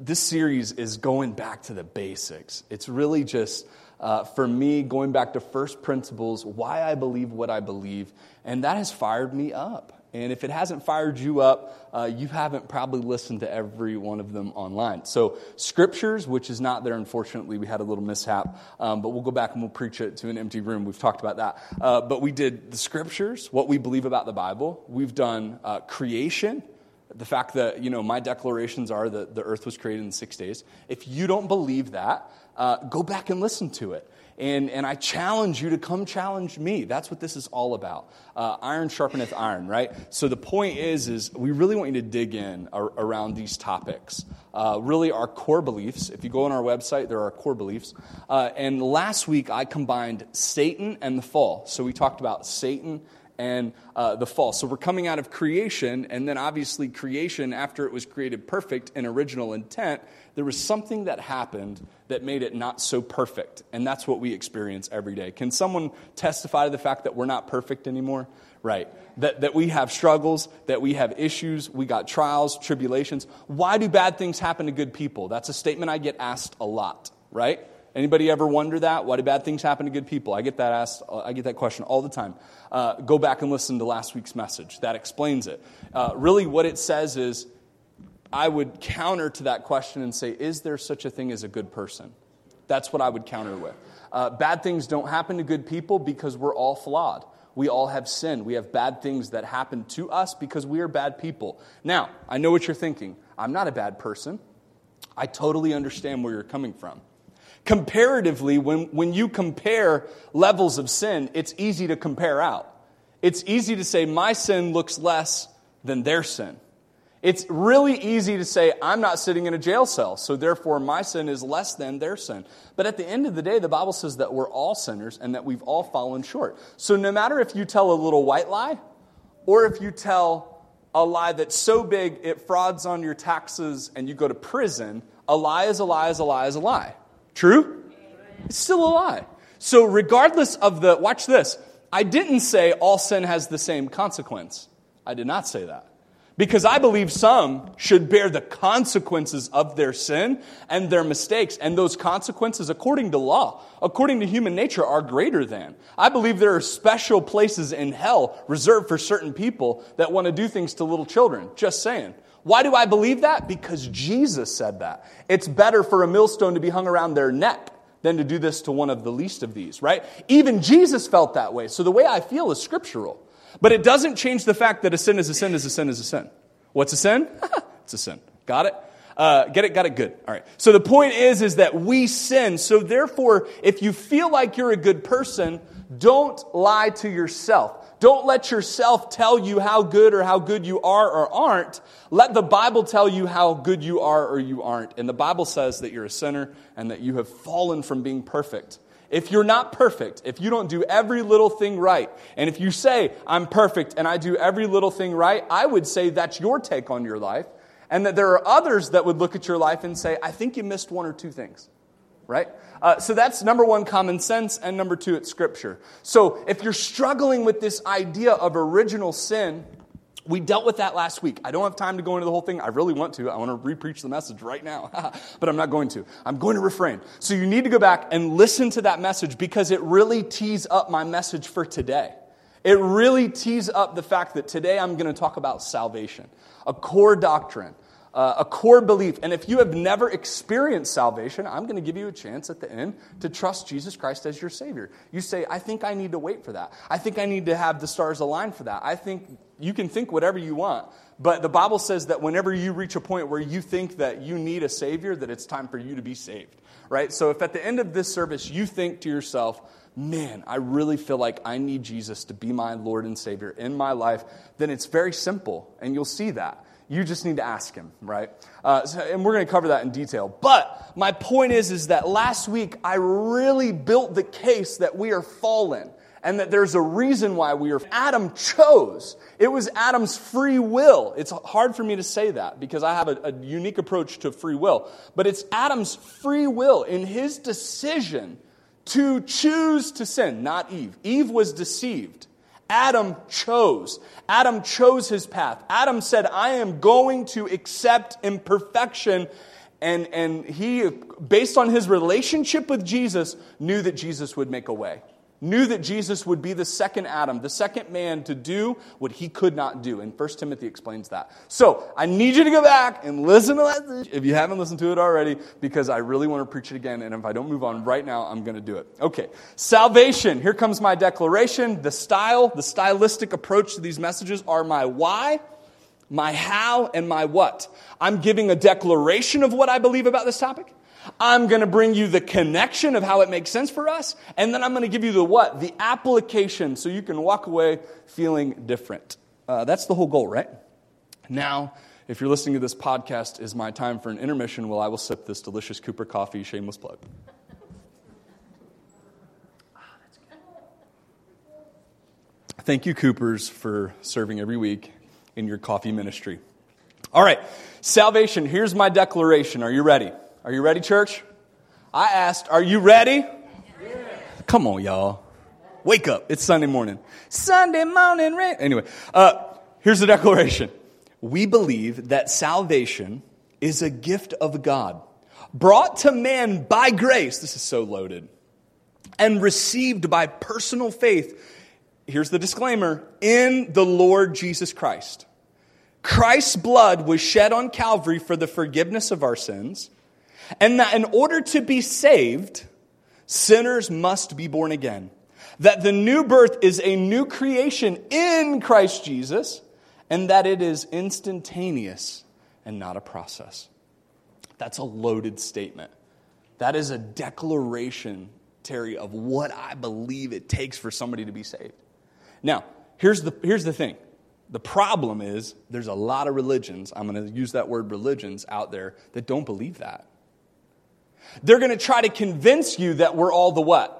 this series is going back to the basics. It's really just, uh, for me, going back to first principles, why I believe what I believe, and that has fired me up. And if it hasn't fired you up, uh, you haven't probably listened to every one of them online. So, scriptures, which is not there, unfortunately, we had a little mishap, um, but we'll go back and we'll preach it to an empty room. We've talked about that. Uh, but we did the scriptures, what we believe about the Bible. We've done uh, creation, the fact that, you know, my declarations are that the earth was created in six days. If you don't believe that, uh, go back and listen to it. And, and I challenge you to come challenge me. That's what this is all about. Uh, iron sharpeneth iron, right? So the point is, is we really want you to dig in ar- around these topics. Uh, really, our core beliefs. If you go on our website, there are core beliefs. Uh, and last week, I combined Satan and the fall. So we talked about Satan and uh, the fall. So we're coming out of creation, and then obviously, creation, after it was created perfect in original intent, there was something that happened that made it not so perfect. And that's what we experience every day. Can someone testify to the fact that we're not perfect anymore? Right. That, that we have struggles, that we have issues, we got trials, tribulations. Why do bad things happen to good people? That's a statement I get asked a lot, right? Anybody ever wonder that? Why do bad things happen to good people? I get that asked. I get that question all the time. Uh, go back and listen to last week's message. That explains it. Uh, really, what it says is, I would counter to that question and say, is there such a thing as a good person? That's what I would counter with. Uh, bad things don't happen to good people because we're all flawed. We all have sin. We have bad things that happen to us because we are bad people. Now, I know what you're thinking. I'm not a bad person. I totally understand where you're coming from. Comparatively, when, when you compare levels of sin, it's easy to compare out. It's easy to say, my sin looks less than their sin. It's really easy to say, I'm not sitting in a jail cell, so therefore my sin is less than their sin. But at the end of the day, the Bible says that we're all sinners and that we've all fallen short. So no matter if you tell a little white lie or if you tell a lie that's so big it frauds on your taxes and you go to prison, a lie is a lie is a lie is a lie. True? It's still a lie. So, regardless of the, watch this, I didn't say all sin has the same consequence. I did not say that. Because I believe some should bear the consequences of their sin and their mistakes. And those consequences, according to law, according to human nature, are greater than. I believe there are special places in hell reserved for certain people that want to do things to little children. Just saying. Why do I believe that? Because Jesus said that. It's better for a millstone to be hung around their neck than to do this to one of the least of these, right? Even Jesus felt that way. So the way I feel is scriptural. But it doesn't change the fact that a sin is a sin is a sin is a sin. What's a sin? it's a sin. Got it? Uh, get it? Got it? Good. All right. So the point is, is that we sin. So therefore, if you feel like you're a good person, don't lie to yourself. Don't let yourself tell you how good or how good you are or aren't. Let the Bible tell you how good you are or you aren't. And the Bible says that you're a sinner and that you have fallen from being perfect. If you're not perfect, if you don't do every little thing right, and if you say, I'm perfect and I do every little thing right, I would say that's your take on your life. And that there are others that would look at your life and say, I think you missed one or two things right? Uh, so that's number one, common sense, and number two, it's scripture. So if you're struggling with this idea of original sin, we dealt with that last week. I don't have time to go into the whole thing. I really want to. I want to repreach the message right now, but I'm not going to. I'm going to refrain. So you need to go back and listen to that message because it really tees up my message for today. It really tees up the fact that today I'm going to talk about salvation, a core doctrine uh, a core belief. And if you have never experienced salvation, I'm going to give you a chance at the end to trust Jesus Christ as your Savior. You say, I think I need to wait for that. I think I need to have the stars aligned for that. I think you can think whatever you want. But the Bible says that whenever you reach a point where you think that you need a Savior, that it's time for you to be saved. Right? So if at the end of this service you think to yourself, man, I really feel like I need Jesus to be my Lord and Savior in my life, then it's very simple, and you'll see that. You just need to ask him, right? Uh, so, and we're going to cover that in detail. But my point is, is that last week I really built the case that we are fallen and that there's a reason why we are. Adam chose. It was Adam's free will. It's hard for me to say that because I have a, a unique approach to free will. But it's Adam's free will in his decision to choose to sin, not Eve. Eve was deceived. Adam chose. Adam chose his path. Adam said, I am going to accept imperfection And, and he, based on his relationship with Jesus, knew that Jesus would make a way knew that Jesus would be the second Adam, the second man to do what he could not do. And 1 Timothy explains that. So I need you to go back and listen to that if you haven't listened to it already, because I really want to preach it again. And if I don't move on right now, I'm going to do it. Okay. Salvation. Here comes my declaration. The style, the stylistic approach to these messages are my why, my how, and my what. I'm giving a declaration of what I believe about this topic. I'm going to bring you the connection of how it makes sense for us, and then I'm going to give you the what? The application so you can walk away feeling different. Uh, that's the whole goal, right? Now, if you're listening to this podcast, is my time for an intermission. Well, I will sip this delicious Cooper coffee, shameless plug. Thank you, Coopers, for serving every week in your coffee ministry. All right, salvation. Here's my declaration. Are you ready? Are you ready, church? I asked, Are you ready? Come on, y'all. Wake up. It's Sunday morning. Sunday morning rain. Anyway, uh, here's the declaration. We believe that salvation is a gift of God, brought to man by grace. This is so loaded. And received by personal faith. Here's the disclaimer in the Lord Jesus Christ. Christ's blood was shed on Calvary for the forgiveness of our sins and that in order to be saved, sinners must be born again. That the new birth is a new creation in Christ Jesus, and that it is instantaneous and not a process. That's a loaded statement. That is a declaration, Terry, of what I believe it takes for somebody to be saved. Now, here's the, here's the thing. The problem is there's a lot of religions, I'm going to use that word religions out there, that don't believe that. They're going to try to convince you that we're all the what?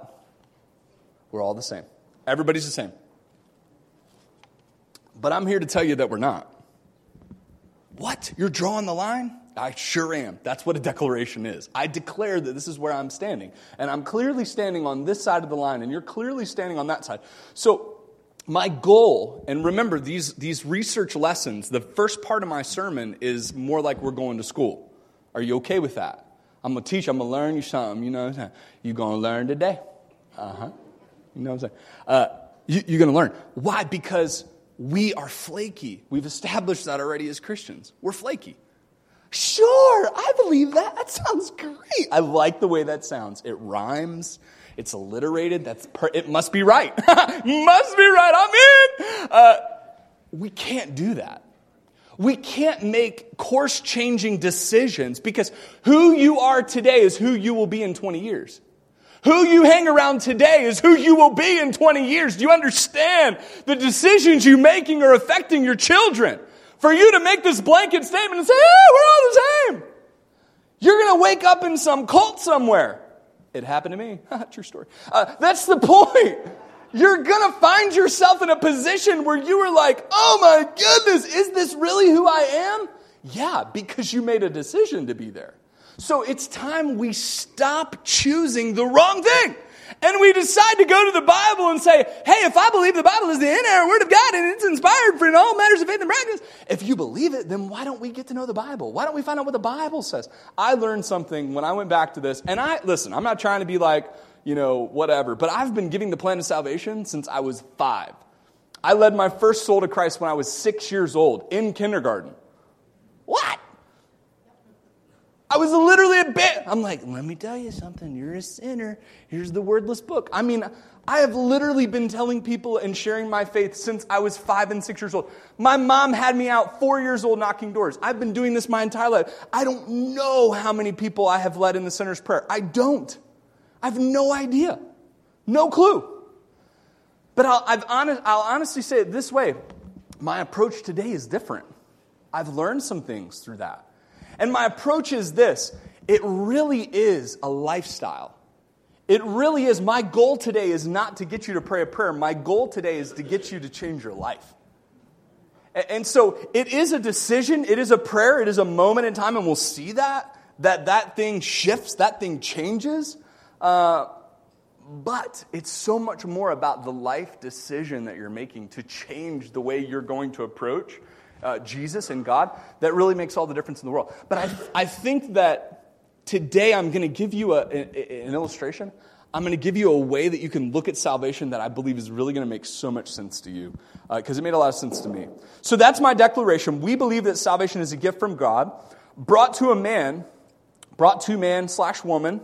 We're all the same. Everybody's the same. But I'm here to tell you that we're not. What? You're drawing the line? I sure am. That's what a declaration is. I declare that this is where I'm standing. And I'm clearly standing on this side of the line, and you're clearly standing on that side. So, my goal, and remember, these, these research lessons, the first part of my sermon is more like we're going to school. Are you okay with that? I'm going to teach, I'm going to learn you something. You know what I'm saying? You're going to learn today. Uh huh. You know what I'm saying? Uh, you, you're going to learn. Why? Because we are flaky. We've established that already as Christians. We're flaky. Sure, I believe that. That sounds great. I like the way that sounds. It rhymes. It's alliterated. That's per- it must be right. must be right. I'm in. Uh, we can't do that. We can't make course changing decisions because who you are today is who you will be in 20 years. Who you hang around today is who you will be in 20 years. Do you understand? The decisions you're making are affecting your children. For you to make this blanket statement and say, yeah, we're all the same. You're going to wake up in some cult somewhere. It happened to me. True story. Uh, that's the point you're going to find yourself in a position where you are like, oh my goodness, is this really who I am? Yeah, because you made a decision to be there. So it's time we stop choosing the wrong thing. And we decide to go to the Bible and say, hey, if I believe the Bible is the inerrant word of God and it's inspired for in all matters of faith and practice, if you believe it, then why don't we get to know the Bible? Why don't we find out what the Bible says? I learned something when I went back to this, and I, listen, I'm not trying to be like, you know, whatever. But I've been giving the plan of salvation since I was five. I led my first soul to Christ when I was six years old in kindergarten. What? I was literally a bit. I'm like, let me tell you something. You're a sinner. Here's the wordless book. I mean, I have literally been telling people and sharing my faith since I was five and six years old. My mom had me out four years old knocking doors. I've been doing this my entire life. I don't know how many people I have led in the sinner's prayer. I don't. I have no idea. No clue. But I'll, I've honest, I'll honestly say it this way my approach today is different. I've learned some things through that. And my approach is this it really is a lifestyle. It really is. My goal today is not to get you to pray a prayer. My goal today is to get you to change your life. And so it is a decision, it is a prayer, it is a moment in time, and we'll see that, that that thing shifts, that thing changes. Uh, but it's so much more about the life decision that you're making to change the way you're going to approach uh, Jesus and God that really makes all the difference in the world. But I, I think that today I'm going to give you a, a, an illustration. I'm going to give you a way that you can look at salvation that I believe is really going to make so much sense to you because uh, it made a lot of sense to me. So that's my declaration. We believe that salvation is a gift from God brought to a man, brought to man slash woman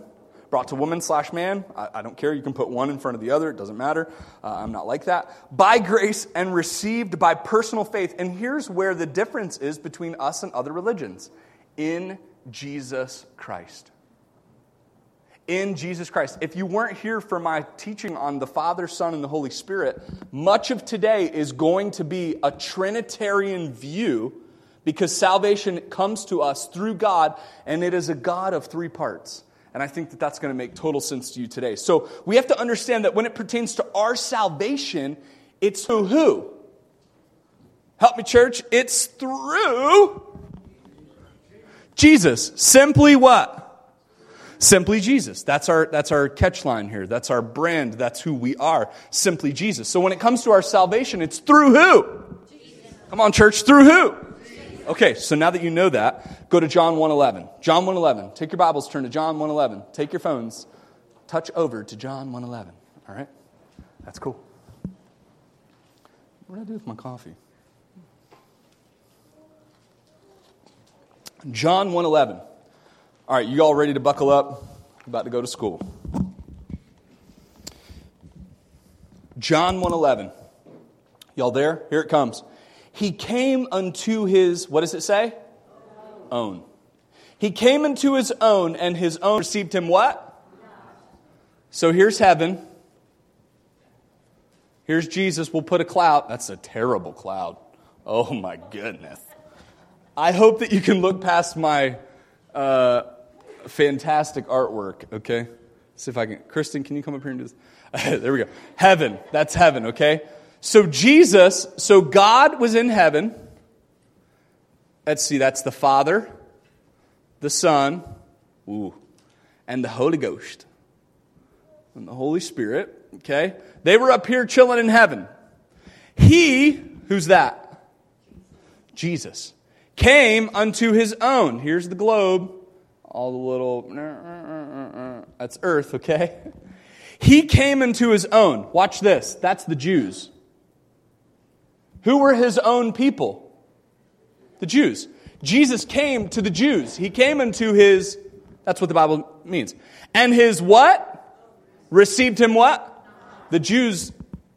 brought to woman slash man. I, I, don't care. You can put one in front of the other. It doesn't matter. Uh, I'm not like that. By grace and received by personal faith. And here's where the difference is between us and other religions in Jesus Christ. In Jesus Christ. If you weren't here for my teaching on the Father, Son, and the Holy Spirit, much of today is going to be a Trinitarian view because salvation comes to us through God, and it is a God of three parts. And I think that that's going to make total sense to you today. So we have to understand that when it pertains to our salvation, it's through who? Help me, church. It's through Jesus. Simply what? Simply Jesus. That's our, that's our catch line here. That's our brand. That's who we are. Simply Jesus. So when it comes to our salvation, it's through who? Jesus. Come on, church. Through who? Okay, so now that you know that, go to John 1:11. John 1:11. Take your Bibles, turn to John 1:11. Take your phones, touch over to John 1:11. All right? That's cool. What did I do with my coffee? John 1:11. All right, you all ready to buckle up? About to go to school. John 1:11. Y'all there? Here it comes. He came unto his, what does it say? Own. He came unto his own, and his own received him what? So here's heaven. Here's Jesus. We'll put a cloud. That's a terrible cloud. Oh my goodness. I hope that you can look past my uh, fantastic artwork, okay? See if I can. Kristen, can you come up here and do this? there we go. Heaven. That's heaven, okay? So Jesus, so God was in heaven. Let's see, that's the Father, the Son, ooh, and the Holy Ghost. And the Holy Spirit, okay? They were up here chilling in heaven. He, who's that? Jesus, came unto his own. Here's the globe, all the little, that's earth, okay? He came into his own. Watch this. That's the Jews. Who were his own people? The Jews. Jesus came to the Jews. He came into his, that's what the Bible means. And his what? Received him what? The Jews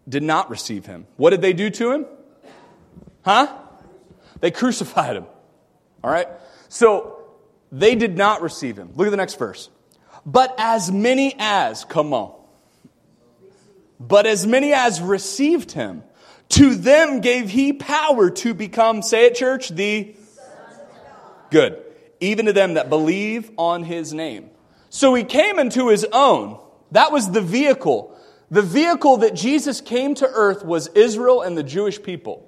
did not receive him. What did they do to him? Huh? They crucified him. All right? So they did not receive him. Look at the next verse. But as many as, come on. But as many as received him, to them gave he power to become, say it, church, the good. Even to them that believe on his name. So he came into his own. That was the vehicle. The vehicle that Jesus came to earth was Israel and the Jewish people.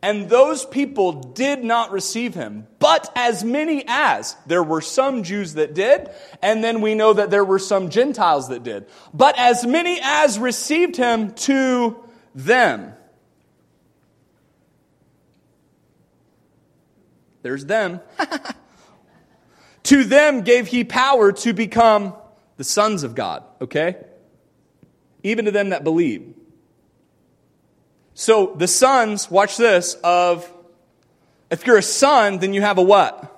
And those people did not receive him. But as many as, there were some Jews that did, and then we know that there were some Gentiles that did. But as many as received him to them, There's them. to them gave he power to become the sons of God, okay? Even to them that believe. So the sons, watch this, of if you're a son, then you have a what?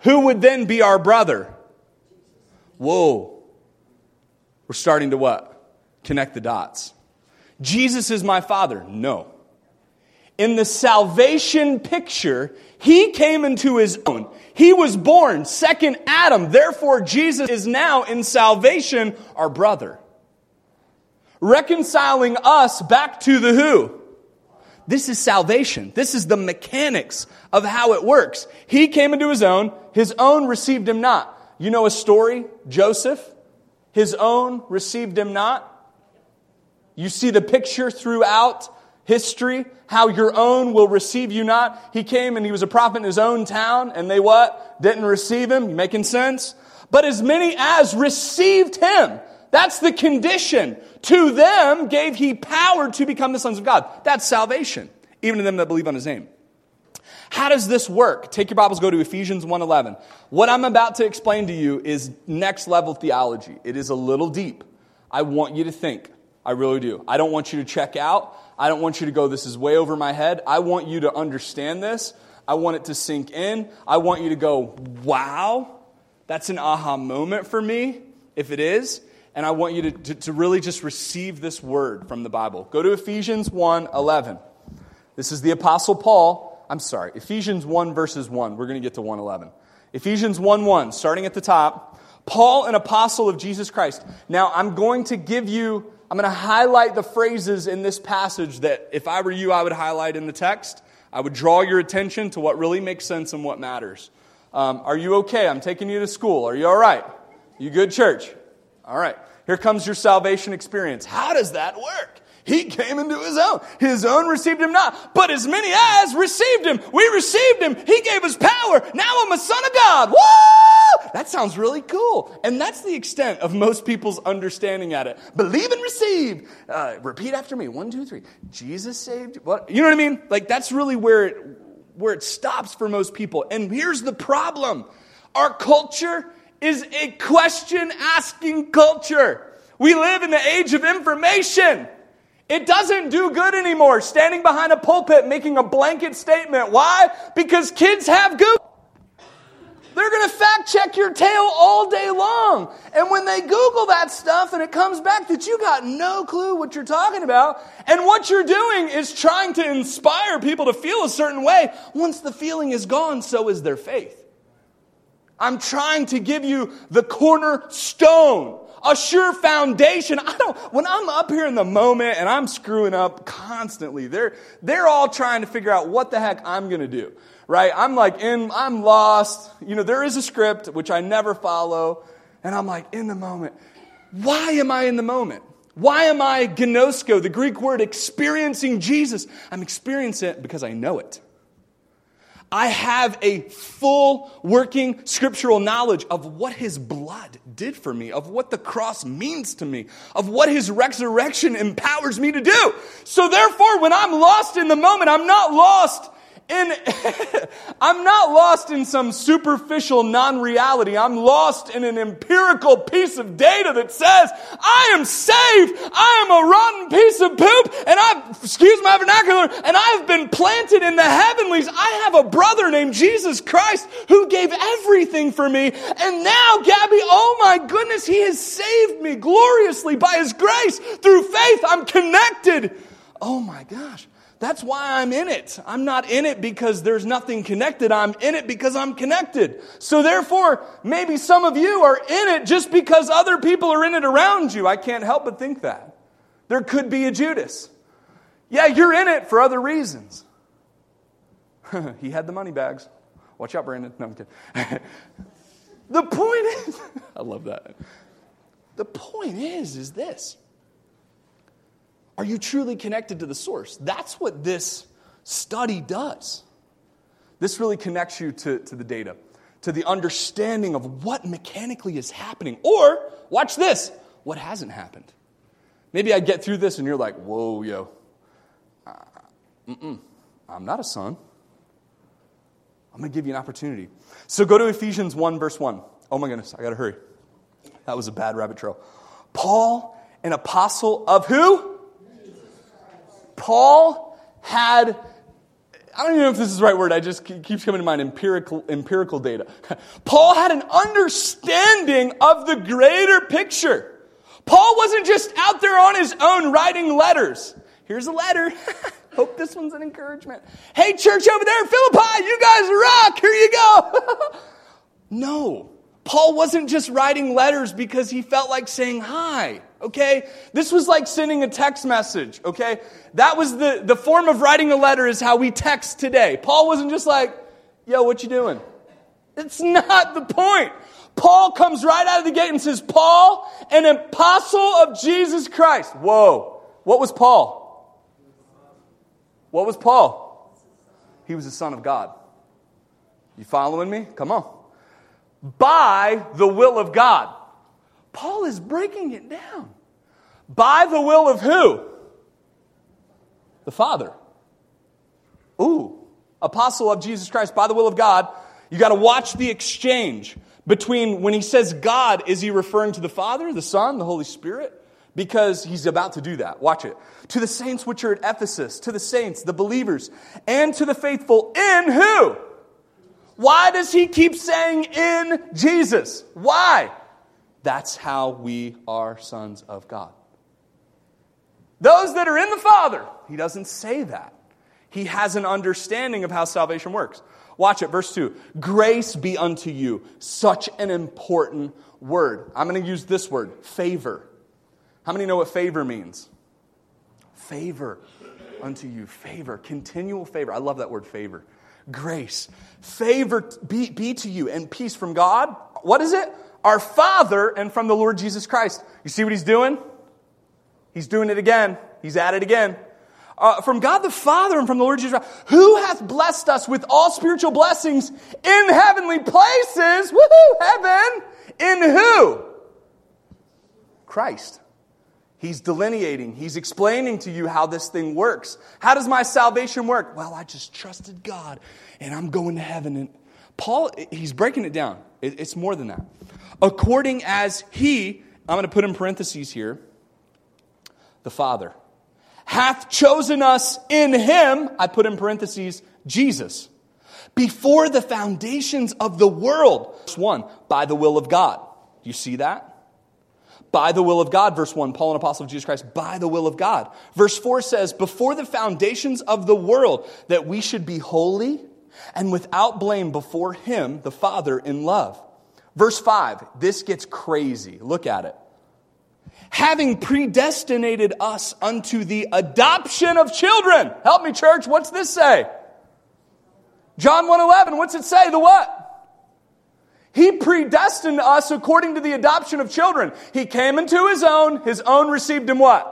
Who would then be our brother? Whoa. We're starting to what? Connect the dots. Jesus is my father. No in the salvation picture, he came into his own. He was born, second Adam. Therefore, Jesus is now in salvation our brother. Reconciling us back to the who? This is salvation. This is the mechanics of how it works. He came into his own, his own received him not. You know a story? Joseph, his own received him not. You see the picture throughout history, how your own will receive you not. He came and he was a prophet in his own town, and they what? Didn't receive him. Making sense? But as many as received him, that's the condition. To them gave he power to become the sons of God. That's salvation, even to them that believe on his name. How does this work? Take your Bibles, go to Ephesians 1:11. What I'm about to explain to you is next level theology. It is a little deep. I want you to think. I really do. I don't want you to check out. I don't want you to go, this is way over my head. I want you to understand this. I want it to sink in. I want you to go, wow, that's an aha moment for me, if it is. And I want you to, to, to really just receive this word from the Bible. Go to Ephesians 1 11. This is the Apostle Paul I'm sorry, Ephesians 1, verses 1. We're going to get to 111. Ephesians 1 1, starting at the top. Paul, an apostle of Jesus Christ. Now, I'm going to give you, I'm going to highlight the phrases in this passage that if I were you, I would highlight in the text. I would draw your attention to what really makes sense and what matters. Um, are you okay? I'm taking you to school. Are you all right? You good, church? All right. Here comes your salvation experience. How does that work? He came into his own. His own received him not. But as many as received him, we received him. He gave us power. Now I'm a son of God. Woo! That sounds really cool. And that's the extent of most people's understanding at it. Believe and receive. Uh, repeat after me. One, two, three. Jesus saved. What? You know what I mean? Like that's really where it, where it stops for most people. And here's the problem. Our culture is a question asking culture. We live in the age of information. It doesn't do good anymore standing behind a pulpit making a blanket statement. Why? Because kids have Google. They're going to fact check your tale all day long. And when they Google that stuff and it comes back that you got no clue what you're talking about, and what you're doing is trying to inspire people to feel a certain way, once the feeling is gone, so is their faith. I'm trying to give you the cornerstone a sure foundation. I don't, when I'm up here in the moment and I'm screwing up constantly, they're, they're all trying to figure out what the heck I'm going to do, right? I'm like in, I'm lost. You know, there is a script which I never follow. And I'm like in the moment. Why am I in the moment? Why am I gnosko, the Greek word experiencing Jesus? I'm experiencing it because I know it. I have a full working scriptural knowledge of what his blood did for me, of what the cross means to me, of what his resurrection empowers me to do. So therefore, when I'm lost in the moment, I'm not lost in, I'm not lost in some superficial non reality. I'm lost in an empirical piece of data that says, I am saved. I am a rotten piece of poop. And I've, excuse my vernacular, and I've been planted in the heavenlies. I have a brother named Jesus Christ who gave everything for me. And now, Gabby, oh my goodness, he has saved me gloriously by his grace. Through faith, I'm connected. Oh my gosh. That's why I'm in it. I'm not in it because there's nothing connected. I'm in it because I'm connected. So therefore, maybe some of you are in it just because other people are in it around you. I can't help but think that. There could be a Judas. Yeah, you're in it for other reasons. he had the money bags. Watch out, Brandon. No, I'm kidding. the point is, I love that. The point is, is this. Are you truly connected to the source? That's what this study does. This really connects you to, to the data, to the understanding of what mechanically is happening. Or, watch this, what hasn't happened. Maybe I get through this and you're like, whoa, yo, uh, I'm not a son. I'm going to give you an opportunity. So go to Ephesians 1, verse 1. Oh my goodness, I got to hurry. That was a bad rabbit trail. Paul, an apostle of who? Paul had I don't even know if this is the right word. I just keeps coming to mind empirical, empirical data. Paul had an understanding of the greater picture. Paul wasn't just out there on his own writing letters. Here's a letter. Hope this one's an encouragement. Hey, church over there, Philippi, you guys rock. Here you go. no. Paul wasn't just writing letters because he felt like saying hi, okay? This was like sending a text message, okay? That was the, the form of writing a letter is how we text today. Paul wasn't just like, yo, what you doing? It's not the point. Paul comes right out of the gate and says, Paul, an apostle of Jesus Christ. Whoa. What was Paul? What was Paul? He was the son of God. You following me? Come on by the will of God. Paul is breaking it down. By the will of who? The Father. Ooh, apostle of Jesus Christ by the will of God, you got to watch the exchange between when he says God, is he referring to the Father, the Son, the Holy Spirit? Because he's about to do that. Watch it. To the saints which are at Ephesus, to the saints, the believers, and to the faithful in who? Why does he keep saying in Jesus? Why? That's how we are sons of God. Those that are in the Father, he doesn't say that. He has an understanding of how salvation works. Watch it, verse 2. Grace be unto you. Such an important word. I'm going to use this word, favor. How many know what favor means? Favor unto you. Favor. Continual favor. I love that word, favor. Grace. Favor be, be to you and peace from God. What is it? Our Father and from the Lord Jesus Christ. You see what he's doing? He's doing it again. He's at it again. Uh, from God the Father and from the Lord Jesus Christ, who hath blessed us with all spiritual blessings in heavenly places. Woohoo! Heaven. In who? Christ. He's delineating, he's explaining to you how this thing works. How does my salvation work? Well, I just trusted God and I'm going to heaven. And Paul, he's breaking it down. It's more than that. According as he, I'm going to put in parentheses here, the Father, hath chosen us in him, I put in parentheses, Jesus, before the foundations of the world. 1, by the will of God. You see that? By the will of God. Verse 1, Paul, an apostle of Jesus Christ, by the will of God. Verse 4 says, before the foundations of the world, that we should be holy and without blame before Him, the Father, in love. Verse 5, this gets crazy. Look at it. Having predestinated us unto the adoption of children. Help me, church. What's this say? John 1:11. What's it say? The what? He predestined us according to the adoption of children. He came into his own, his own received him what?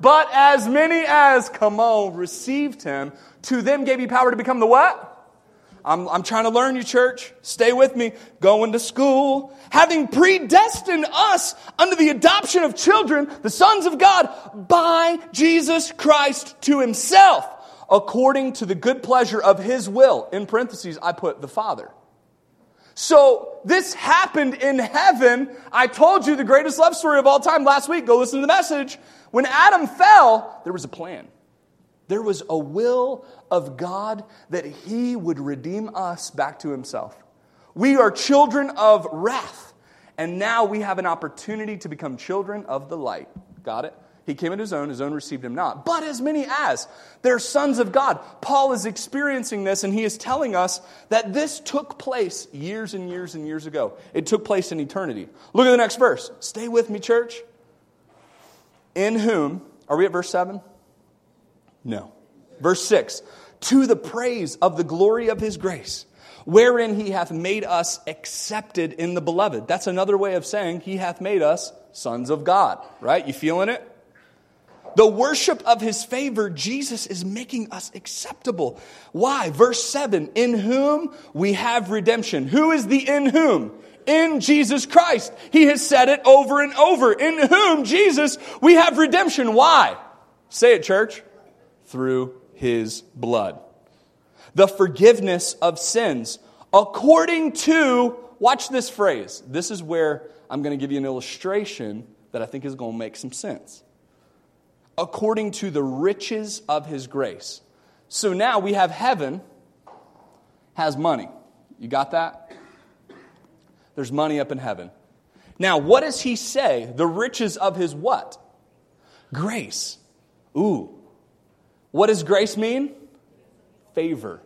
But as many as, come on, received him, to them gave he power to become the what? I'm, I'm trying to learn you, church. Stay with me. Going to school. Having predestined us unto the adoption of children, the sons of God, by Jesus Christ to himself, according to the good pleasure of his will. In parentheses, I put the Father. So this happened in heaven. I told you the greatest love story of all time last week. Go listen to the message. When Adam fell, there was a plan. There was a will of God that he would redeem us back to himself. We are children of wrath, and now we have an opportunity to become children of the light. Got it? He came into his own, his own received him not. But as many as, they're sons of God. Paul is experiencing this, and he is telling us that this took place years and years and years ago. It took place in eternity. Look at the next verse. Stay with me, church. In whom, are we at verse 7? No. Verse 6 To the praise of the glory of his grace, wherein he hath made us accepted in the beloved. That's another way of saying he hath made us sons of God, right? You feeling it? The worship of his favor, Jesus is making us acceptable. Why? Verse 7 In whom we have redemption. Who is the in whom? In Jesus Christ. He has said it over and over. In whom, Jesus, we have redemption. Why? Say it, church. Through his blood. The forgiveness of sins according to, watch this phrase. This is where I'm going to give you an illustration that I think is going to make some sense according to the riches of his grace. So now we have heaven has money. You got that? There's money up in heaven. Now, what does he say? The riches of his what? Grace. Ooh. What does grace mean? Favor.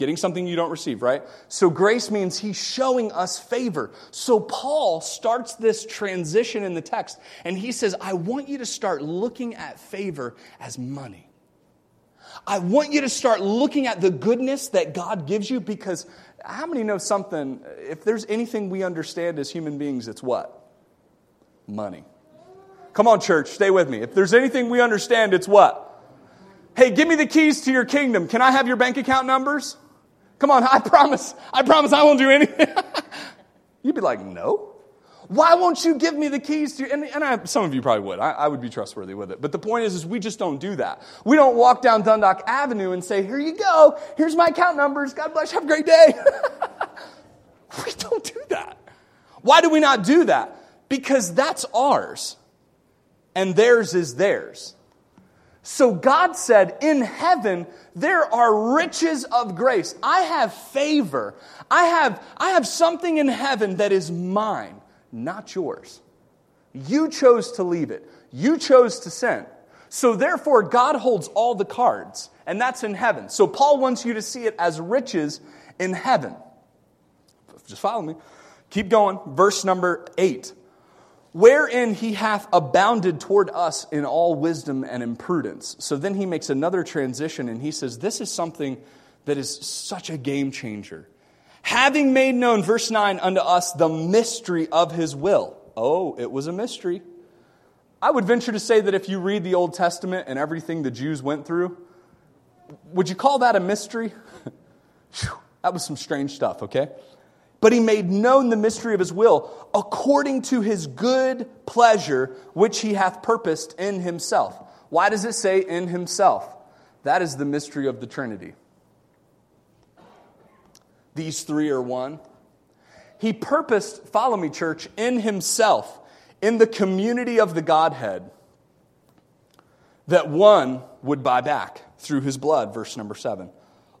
Getting something you don't receive, right? So grace means he's showing us favor. So Paul starts this transition in the text and he says, I want you to start looking at favor as money. I want you to start looking at the goodness that God gives you because how many know something? If there's anything we understand as human beings, it's what? Money. Come on, church, stay with me. If there's anything we understand, it's what? Hey, give me the keys to your kingdom. Can I have your bank account numbers? Come on, I promise, I promise I won't do anything. You'd be like, no. Why won't you give me the keys to? And, and I, some of you probably would. I, I, would be trustworthy with it. But the point is, is we just don't do that. We don't walk down Dundalk Avenue and say, "Here you go. Here's my account numbers. God bless. you. Have a great day." we don't do that. Why do we not do that? Because that's ours, and theirs is theirs. So God said, In heaven, there are riches of grace. I have favor. I have, I have something in heaven that is mine, not yours. You chose to leave it, you chose to sin. So therefore, God holds all the cards, and that's in heaven. So Paul wants you to see it as riches in heaven. Just follow me. Keep going. Verse number eight wherein he hath abounded toward us in all wisdom and imprudence. So then he makes another transition and he says, This is something that is such a game changer. Having made known, verse 9, unto us the mystery of his will. Oh, it was a mystery. I would venture to say that if you read the Old Testament and everything the Jews went through, would you call that a mystery? that was some strange stuff, okay? But he made known the mystery of his will according to his good pleasure, which he hath purposed in himself. Why does it say in himself? That is the mystery of the Trinity. These three are one. He purposed, follow me, church, in himself, in the community of the Godhead, that one would buy back through his blood, verse number seven.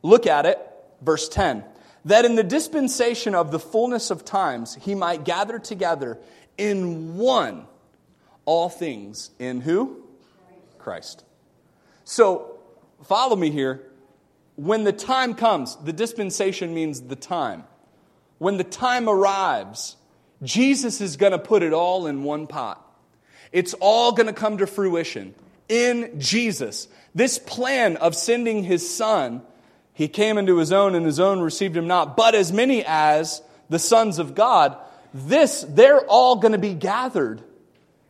Look at it, verse 10 that in the dispensation of the fullness of times he might gather together in one all things in who? Christ. So, follow me here. When the time comes, the dispensation means the time. When the time arrives, Jesus is going to put it all in one pot. It's all going to come to fruition in Jesus. This plan of sending his son he came into his own, and his own received him not. But as many as the sons of God, this, they're all going to be gathered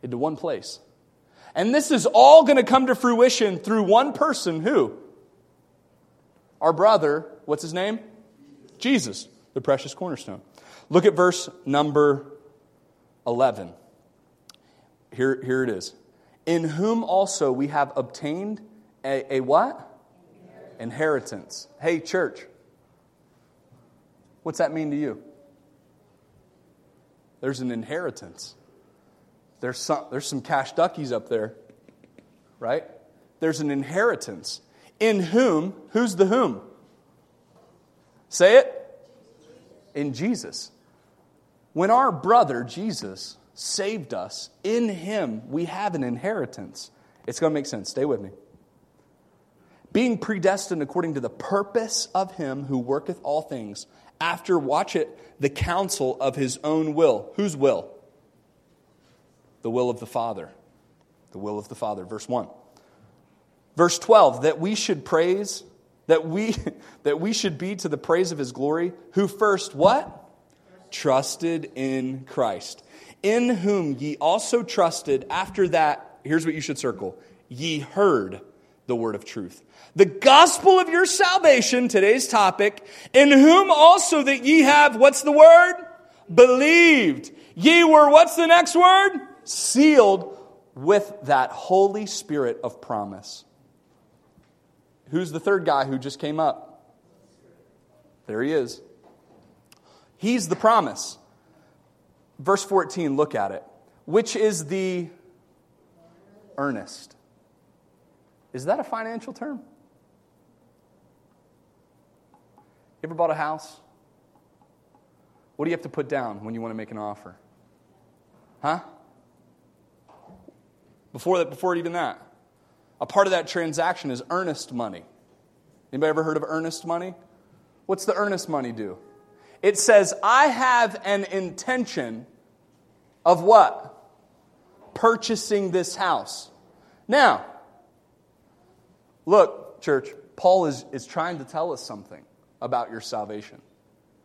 into one place. And this is all going to come to fruition through one person who? Our brother, what's his name? Jesus, the precious cornerstone. Look at verse number 11. Here, here it is. In whom also we have obtained a, a what? Inheritance. Hey, church, what's that mean to you? There's an inheritance. There's some, there's some cash duckies up there, right? There's an inheritance. In whom, who's the whom? Say it. In Jesus. When our brother, Jesus, saved us, in him we have an inheritance. It's going to make sense. Stay with me being predestined according to the purpose of him who worketh all things, after, watch it, the counsel of his own will. Whose will? The will of the Father. The will of the Father. Verse 1. Verse 12, that we should praise, that we, that we should be to the praise of his glory, who first, what? Trusted in Christ, in whom ye also trusted after that, here's what you should circle, ye heard the word of truth the gospel of your salvation, today's topic, in whom also that ye have, what's the word? Believed. Ye were, what's the next word? Sealed with that Holy Spirit of promise. Who's the third guy who just came up? There he is. He's the promise. Verse 14, look at it. Which is the earnest. Is that a financial term? You ever bought a house? What do you have to put down when you want to make an offer? Huh? Before that, before even that, a part of that transaction is earnest money. Anybody ever heard of earnest money? What's the earnest money do? It says, I have an intention of what? Purchasing this house. Now, look, church, Paul is, is trying to tell us something about your salvation.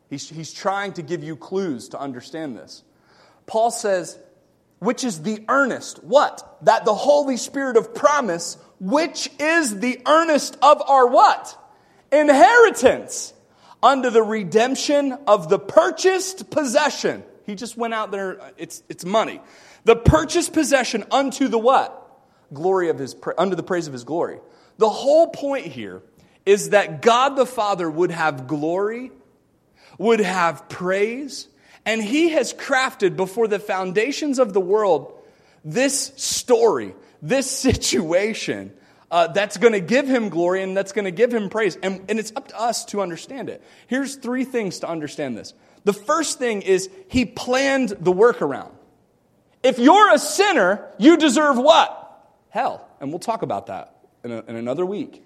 He's, he's trying to give you clues to understand this. Paul says, which is the earnest, what? That the Holy Spirit of promise, which is the earnest of our what? Inheritance under the redemption of the purchased possession. He just went out there, uh, it's, it's money. The purchased possession unto the what? Glory of his, under the praise of his glory. The whole point here is that God the Father would have glory, would have praise, and he has crafted before the foundations of the world this story, this situation uh, that's going to give him glory and that's going to give him praise. And, and it's up to us to understand it. Here's three things to understand this. The first thing is he planned the workaround. If you're a sinner, you deserve what? Hell. And we'll talk about that in, a, in another week.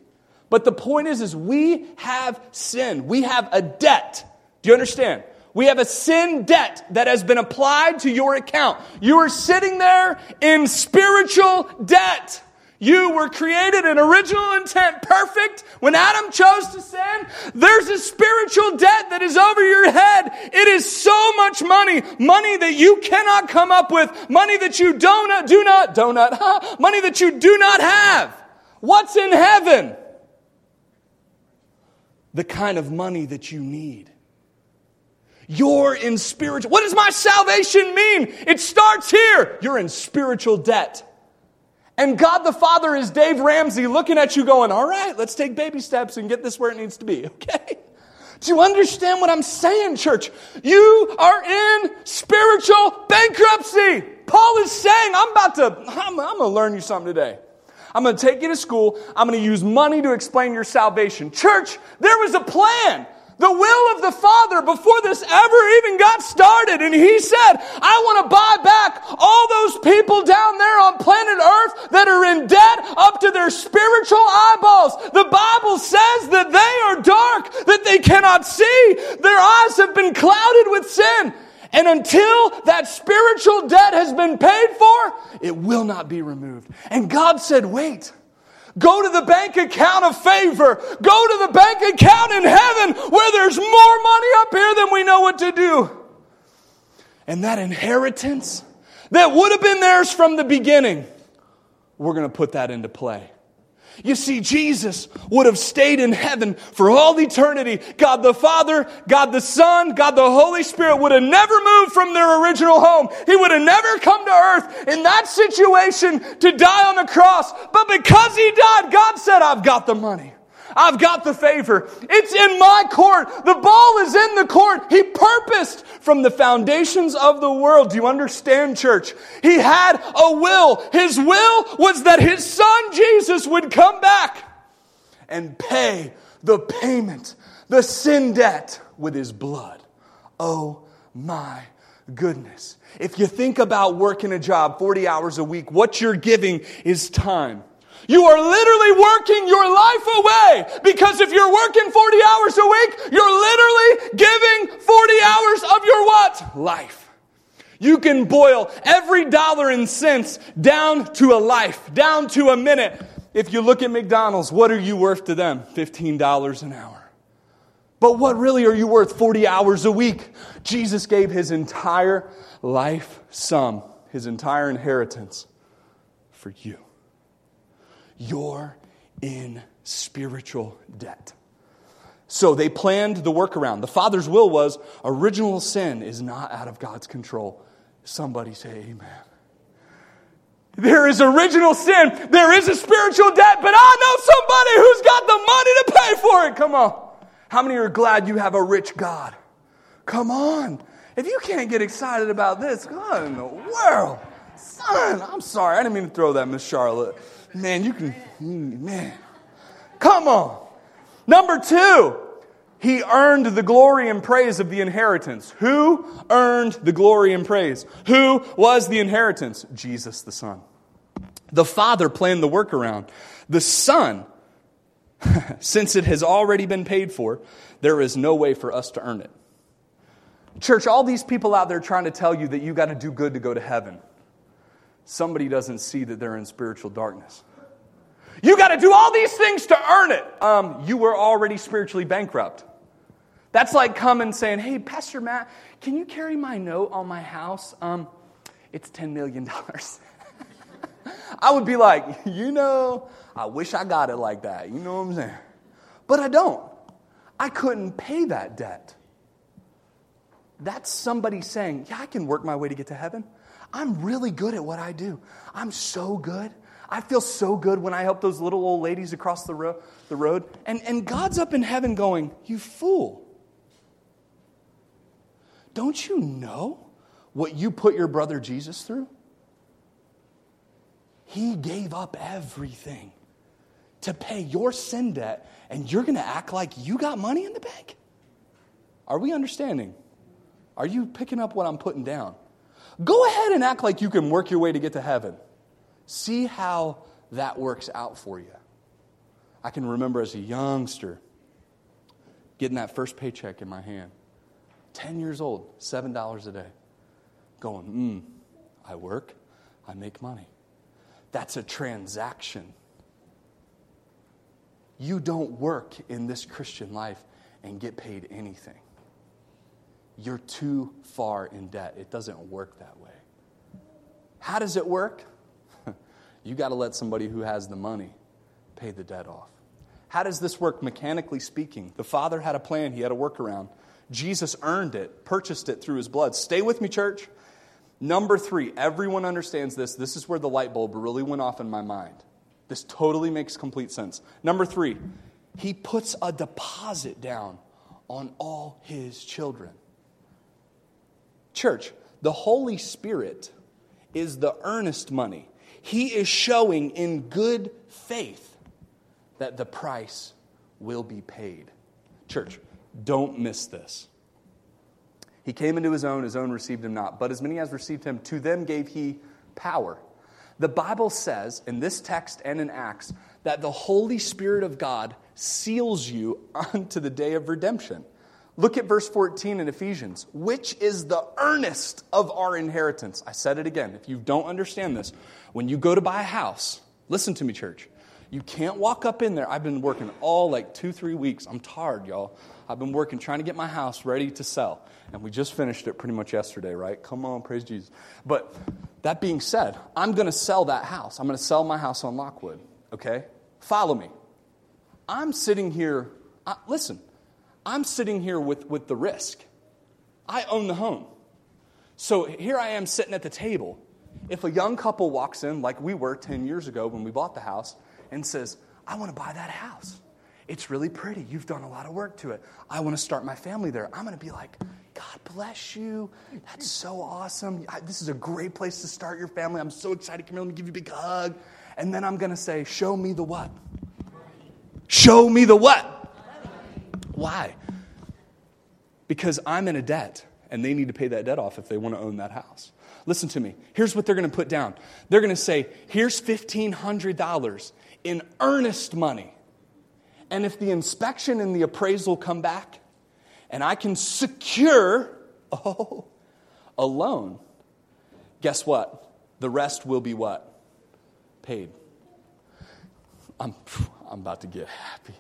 But the point is, is we have sin. We have a debt. Do you understand? We have a sin debt that has been applied to your account. You are sitting there in spiritual debt. You were created in original intent, perfect. When Adam chose to sin, there's a spiritual debt that is over your head. It is so much money, money that you cannot come up with, money that you do not, do not, do not, huh? money that you do not have. What's in heaven? The kind of money that you need. You're in spiritual. What does my salvation mean? It starts here. You're in spiritual debt. And God the Father is Dave Ramsey looking at you going, all right, let's take baby steps and get this where it needs to be, okay? Do you understand what I'm saying, church? You are in spiritual bankruptcy. Paul is saying, I'm about to, I'm, I'm going to learn you something today. I'm going to take you to school. I'm going to use money to explain your salvation. Church, there was a plan the will of the Father before this ever even got started. And He said, I want to buy back all those people down there on planet Earth that are in debt up to their spiritual eyeballs. The Bible says that they are dark, that they cannot see. Their eyes have been clouded with sin. And until that spiritual debt has been paid for, it will not be removed. And God said, wait. Go to the bank account of favor. Go to the bank account in heaven where there's more money up here than we know what to do. And that inheritance that would have been theirs from the beginning, we're going to put that into play. You see, Jesus would have stayed in heaven for all eternity. God the Father, God the Son, God the Holy Spirit would have never moved from their original home. He would have never come to earth in that situation to die on the cross. But because He died, God said, I've got the money. I've got the favor. It's in my court. The ball is in the court. He purposed from the foundations of the world. Do you understand, church? He had a will. His will was that his son Jesus would come back and pay the payment, the sin debt with his blood. Oh my goodness. If you think about working a job 40 hours a week, what you're giving is time. You are literally working your life away because if you're working 40 hours a week, you're literally giving 40 hours of your what? Life. You can boil every dollar and cents down to a life, down to a minute. If you look at McDonald's, what are you worth to them? $15 an hour. But what really are you worth 40 hours a week? Jesus gave his entire life sum, his entire inheritance for you. You're in spiritual debt. So they planned the workaround. The Father's will was original sin is not out of God's control. Somebody say amen. There is original sin. There is a spiritual debt, but I know somebody who's got the money to pay for it. Come on. How many are glad you have a rich God? Come on. If you can't get excited about this, what in the world? Son, I'm sorry. I didn't mean to throw that, Miss Charlotte. Man, you can, man. Come on. Number two, he earned the glory and praise of the inheritance. Who earned the glory and praise? Who was the inheritance? Jesus the Son. The Father planned the workaround. The Son, since it has already been paid for, there is no way for us to earn it. Church, all these people out there trying to tell you that you got to do good to go to heaven somebody doesn't see that they're in spiritual darkness. You got to do all these things to earn it. Um, you were already spiritually bankrupt. That's like coming saying, Hey, Pastor Matt, can you carry my note on my house? Um, it's $10 million. I would be like, You know, I wish I got it like that. You know what I'm saying? But I don't. I couldn't pay that debt. That's somebody saying, Yeah, I can work my way to get to heaven. I'm really good at what I do. I'm so good. I feel so good when I help those little old ladies across the, ro- the road. And, and God's up in heaven going, You fool. Don't you know what you put your brother Jesus through? He gave up everything to pay your sin debt, and you're going to act like you got money in the bank? Are we understanding? Are you picking up what I'm putting down? Go ahead and act like you can work your way to get to heaven. See how that works out for you. I can remember as a youngster getting that first paycheck in my hand. 10 years old, $7 a day. Going, hmm, I work, I make money. That's a transaction. You don't work in this Christian life and get paid anything. You're too far in debt. It doesn't work that way. How does it work? you got to let somebody who has the money pay the debt off. How does this work mechanically speaking? The Father had a plan, He had a workaround. Jesus earned it, purchased it through His blood. Stay with me, church. Number three, everyone understands this. This is where the light bulb really went off in my mind. This totally makes complete sense. Number three, He puts a deposit down on all His children. Church, the Holy Spirit is the earnest money. He is showing in good faith that the price will be paid. Church, don't miss this. He came into his own, his own received him not. But as many as received him, to them gave he power. The Bible says in this text and in Acts that the Holy Spirit of God seals you unto the day of redemption. Look at verse 14 in Ephesians, which is the earnest of our inheritance. I said it again. If you don't understand this, when you go to buy a house, listen to me, church. You can't walk up in there. I've been working all like two, three weeks. I'm tired, y'all. I've been working trying to get my house ready to sell. And we just finished it pretty much yesterday, right? Come on, praise Jesus. But that being said, I'm going to sell that house. I'm going to sell my house on Lockwood, okay? Follow me. I'm sitting here, uh, listen, I'm sitting here with, with the risk. I own the home. So here I am sitting at the table. If a young couple walks in, like we were 10 years ago when we bought the house, and says, I want to buy that house. It's really pretty. You've done a lot of work to it. I want to start my family there. I'm going to be like, God bless you. That's so awesome. This is a great place to start your family. I'm so excited. Come here, let me give you a big hug. And then I'm going to say, Show me the what? Show me the what? Why? Because I'm in a debt and they need to pay that debt off if they want to own that house. Listen to me. Here's what they're going to put down they're going to say, Here's $1,500 in earnest money. And if the inspection and the appraisal come back and I can secure, oh, a loan, guess what? The rest will be what? Paid. I'm, I'm about to get happy.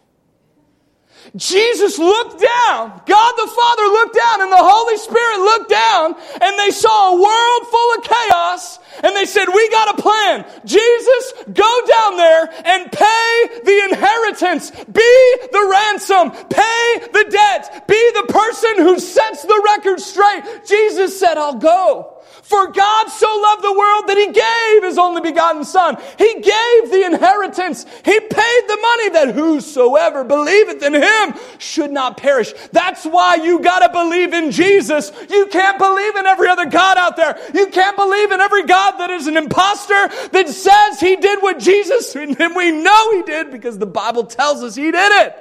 Jesus looked down. God the Father looked down and the Holy Spirit looked down and they saw a world full of chaos and they said, we got a plan. Jesus, go down there and pay the inheritance. Be the ransom. Pay the debt. Be the person who sets the record straight. Jesus said, I'll go. For God so loved the world that he gave his only begotten son. He gave the inheritance. He paid the money that whosoever believeth in him should not perish. That's why you gotta believe in Jesus. You can't believe in every other God out there. You can't believe in every God that is an impostor that says he did what Jesus, did, and we know he did because the Bible tells us he did it.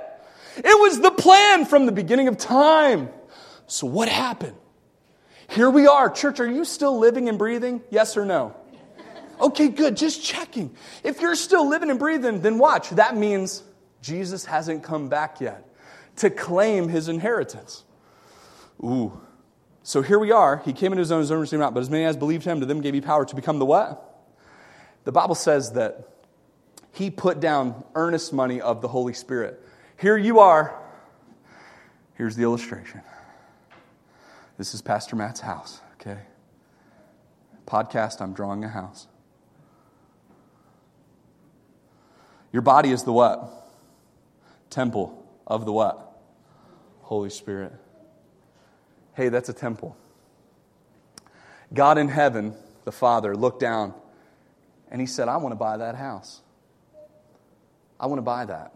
It was the plan from the beginning of time. So what happened? Here we are. Church, are you still living and breathing? Yes or no? Okay, good. Just checking. If you're still living and breathing, then watch. That means Jesus hasn't come back yet to claim his inheritance. Ooh. So here we are. He came into his own, his own received not, but as many as believed him, to them gave he power to become the what? The Bible says that he put down earnest money of the Holy Spirit. Here you are. Here's the illustration. This is Pastor Matt's house, okay? Podcast, I'm drawing a house. Your body is the what? Temple of the what? Holy Spirit. Hey, that's a temple. God in heaven, the Father, looked down and he said, I want to buy that house. I want to buy that.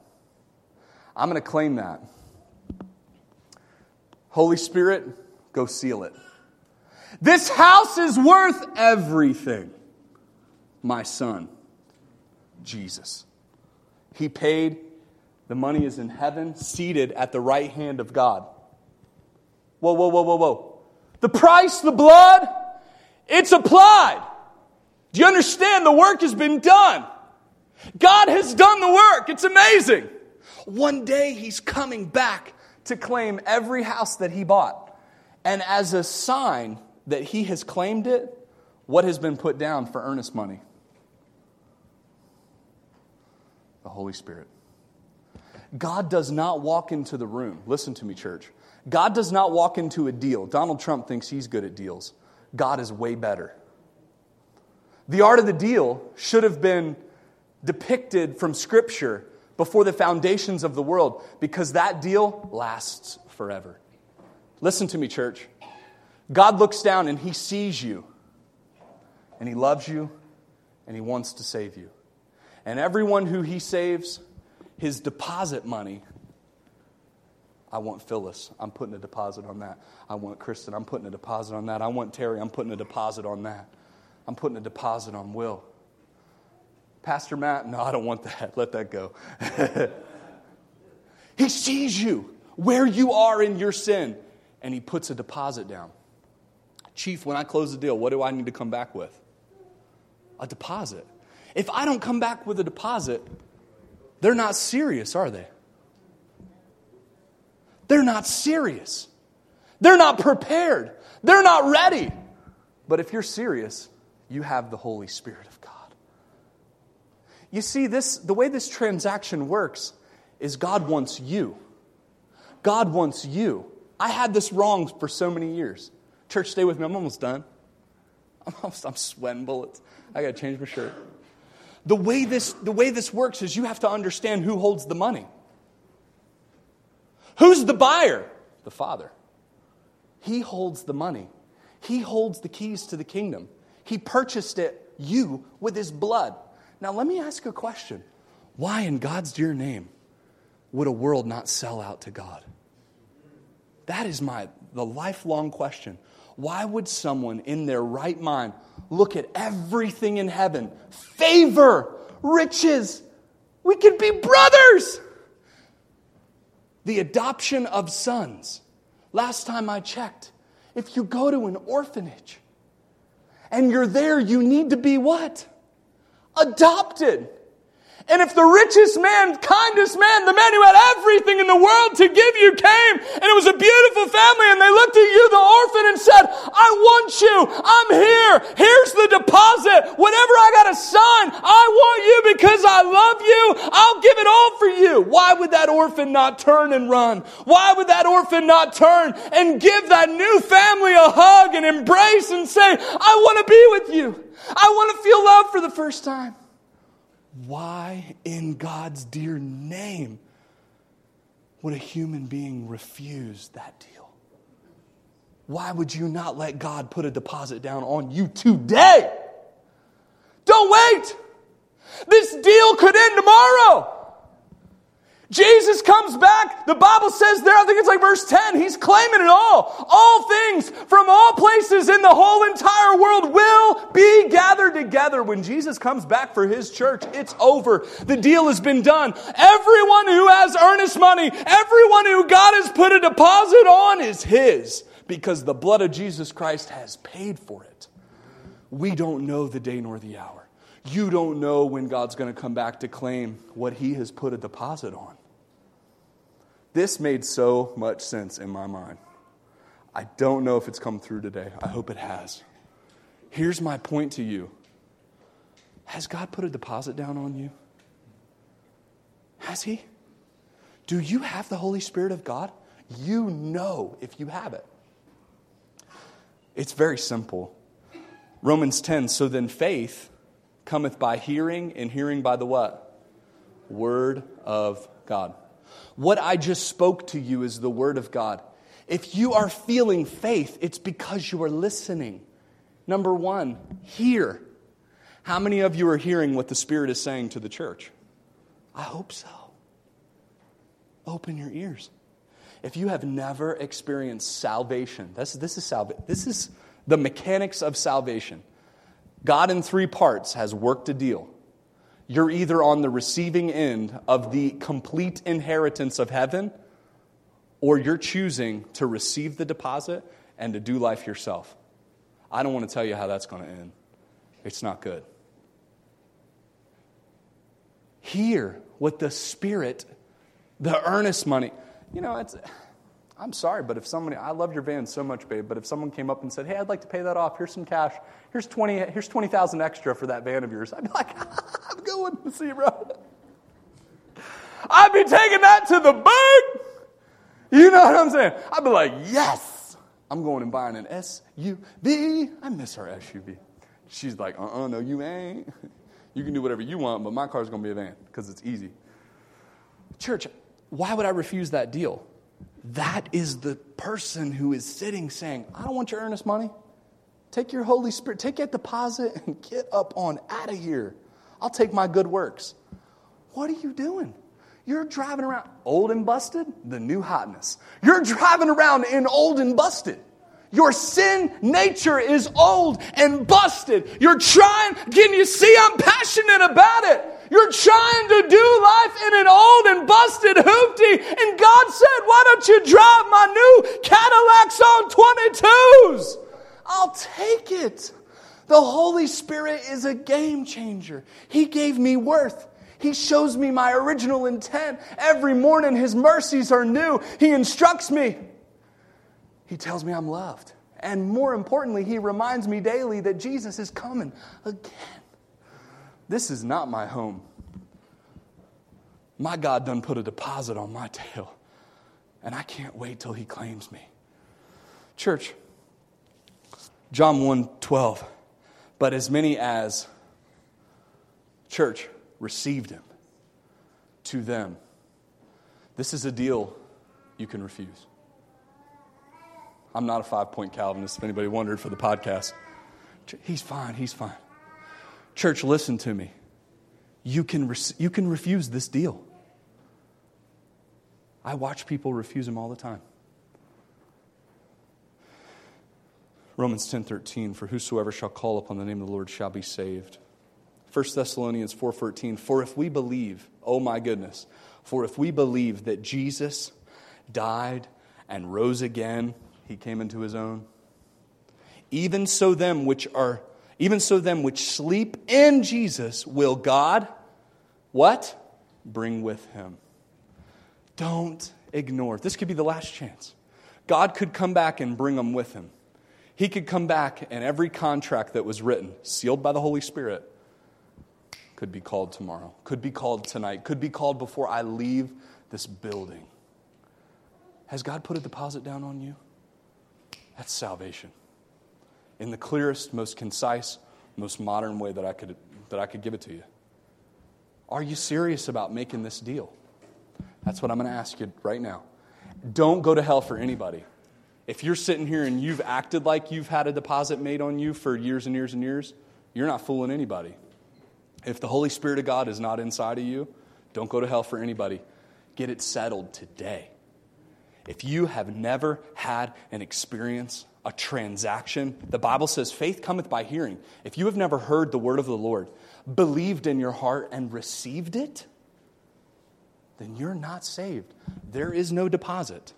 I'm going to claim that. Holy Spirit, go seal it. This house is worth everything. My son, Jesus. He paid. The money is in heaven, seated at the right hand of God. Whoa, whoa, whoa, whoa, whoa. The price, the blood, it's applied. Do you understand? The work has been done. God has done the work. It's amazing. One day he's coming back to claim every house that he bought. And as a sign that he has claimed it, what has been put down for earnest money? The Holy Spirit. God does not walk into the room. Listen to me, church. God does not walk into a deal. Donald Trump thinks he's good at deals. God is way better. The art of the deal should have been depicted from Scripture before the foundations of the world because that deal lasts forever. Listen to me, church. God looks down and he sees you, and he loves you, and he wants to save you. And everyone who he saves, his deposit money, I want Phyllis. I'm putting a deposit on that. I want Kristen. I'm putting a deposit on that. I want Terry. I'm putting a deposit on that. I'm putting a deposit on Will. Pastor Matt, no, I don't want that. Let that go. he sees you where you are in your sin, and he puts a deposit down. Chief, when I close the deal, what do I need to come back with? A deposit. If I don't come back with a deposit, they're not serious, are they? They're not serious. They're not prepared. They're not ready. But if you're serious, you have the Holy Spirit of God. You see, this, the way this transaction works is God wants you. God wants you. I had this wrong for so many years. Church, stay with me. I'm almost done. I'm, almost, I'm sweating bullets. I got to change my shirt. The way, this, the way this works is you have to understand who holds the money. Who's the buyer? The Father. He holds the money, He holds the keys to the kingdom. He purchased it, you, with His blood. Now, let me ask a question. Why, in God's dear name, would a world not sell out to God? That is my the lifelong question. Why would someone in their right mind look at everything in heaven, favor, riches? We could be brothers. The adoption of sons. Last time I checked, if you go to an orphanage and you're there, you need to be what? Adopted. And if the richest man, kindest man, the man who had everything in the world to give you came, and it was a beautiful family, and they looked at you, the orphan, and said, I want you. I'm here. Here's the deposit. Whatever I got to sign, I want you because I love you. I'll give it all for you. Why would that orphan not turn and run? Why would that orphan not turn and give that new family a hug and embrace and say, I want to be with you. I want to feel love for the first time. Why, in God's dear name, would a human being refuse that deal? Why would you not let God put a deposit down on you today? Don't wait. This deal could end tomorrow. Jesus comes back. The Bible says there, I think it's like verse 10, he's claiming it all. All things from all places in the whole entire world will be gathered together. When Jesus comes back for his church, it's over. The deal has been done. Everyone who has earnest money, everyone who God has put a deposit on is his because the blood of Jesus Christ has paid for it. We don't know the day nor the hour. You don't know when God's going to come back to claim what he has put a deposit on. This made so much sense in my mind. I don't know if it's come through today. I hope it has. Here's my point to you Has God put a deposit down on you? Has He? Do you have the Holy Spirit of God? You know if you have it. It's very simple. Romans 10 So then faith cometh by hearing, and hearing by the what? Word of God. What I just spoke to you is the Word of God. If you are feeling faith, it's because you are listening. Number one, hear. How many of you are hearing what the Spirit is saying to the church? I hope so. Open your ears. If you have never experienced salvation, this, this is salvation. This is the mechanics of salvation. God in three parts has worked a deal. You're either on the receiving end of the complete inheritance of heaven, or you're choosing to receive the deposit and to do life yourself. I don't want to tell you how that's going to end. It's not good. Hear what the Spirit, the earnest money, you know, it's. I'm sorry, but if somebody, I love your van so much, babe, but if someone came up and said, hey, I'd like to pay that off, here's some cash, here's 20, here's 20,000 extra for that van of yours, I'd be like, I'm going to see you, bro. I'd be taking that to the bank. You know what I'm saying? I'd be like, yes, I'm going and buying an SUV. I miss our SUV. She's like, uh uh no, you ain't. You can do whatever you want, but my car's going to be a van because it's easy. Church, why would I refuse that deal? That is the person who is sitting saying, I don't want your earnest money. Take your Holy Spirit, take that deposit and get up on out of here. I'll take my good works. What are you doing? You're driving around old and busted, the new hotness. You're driving around in old and busted. Your sin nature is old and busted. You're trying, can you see I'm passionate about it? You're trying to do life in an old and busted hoopty. And God said, why don't you drive my new Cadillacs on 22s? I'll take it. The Holy Spirit is a game changer. He gave me worth. He shows me my original intent. Every morning, His mercies are new. He instructs me. He tells me I'm loved. And more importantly, He reminds me daily that Jesus is coming again. This is not my home. My God done put a deposit on my tail, and I can't wait till He claims me. Church, John 1 12. But as many as, church, received Him, to them. This is a deal you can refuse. I'm not a five point Calvinist, if anybody wondered for the podcast. He's fine, he's fine. Church, listen to me. You can, re- you can refuse this deal. I watch people refuse them all the time. Romans 10:13 for whosoever shall call upon the name of the Lord shall be saved. 1 Thessalonians 4:14 for if we believe, oh my goodness, for if we believe that Jesus died and rose again, he came into his own. Even so them which are even so, them which sleep in Jesus will God, what? Bring with him. Don't ignore. This could be the last chance. God could come back and bring them with him. He could come back, and every contract that was written, sealed by the Holy Spirit, could be called tomorrow, could be called tonight, could be called before I leave this building. Has God put a deposit down on you? That's salvation in the clearest, most concise, most modern way that I could, that I could give it to you. Are you serious about making this deal? That's what I'm going to ask you right now. Don't go to hell for anybody. If you're sitting here and you've acted like you've had a deposit made on you for years and years and years, you're not fooling anybody. If the Holy Spirit of God is not inside of you, don't go to hell for anybody. Get it settled today. If you have never had an experience a transaction. The Bible says faith cometh by hearing. If you have never heard the word of the Lord, believed in your heart, and received it, then you're not saved. There is no deposit.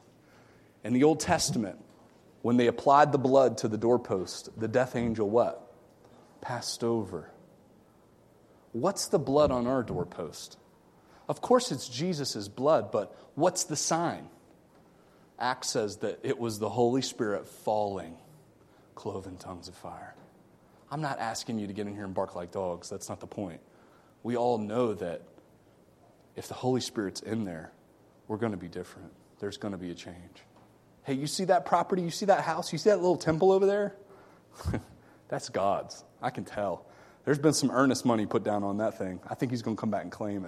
In the Old Testament, when they applied the blood to the doorpost, the death angel what? Passed over. What's the blood on our doorpost? Of course, it's Jesus' blood, but what's the sign? Acts says that it was the Holy Spirit falling, cloven tongues of fire. I'm not asking you to get in here and bark like dogs. That's not the point. We all know that if the Holy Spirit's in there, we're going to be different. There's going to be a change. Hey, you see that property? You see that house? You see that little temple over there? That's God's. I can tell. There's been some earnest money put down on that thing. I think He's going to come back and claim it.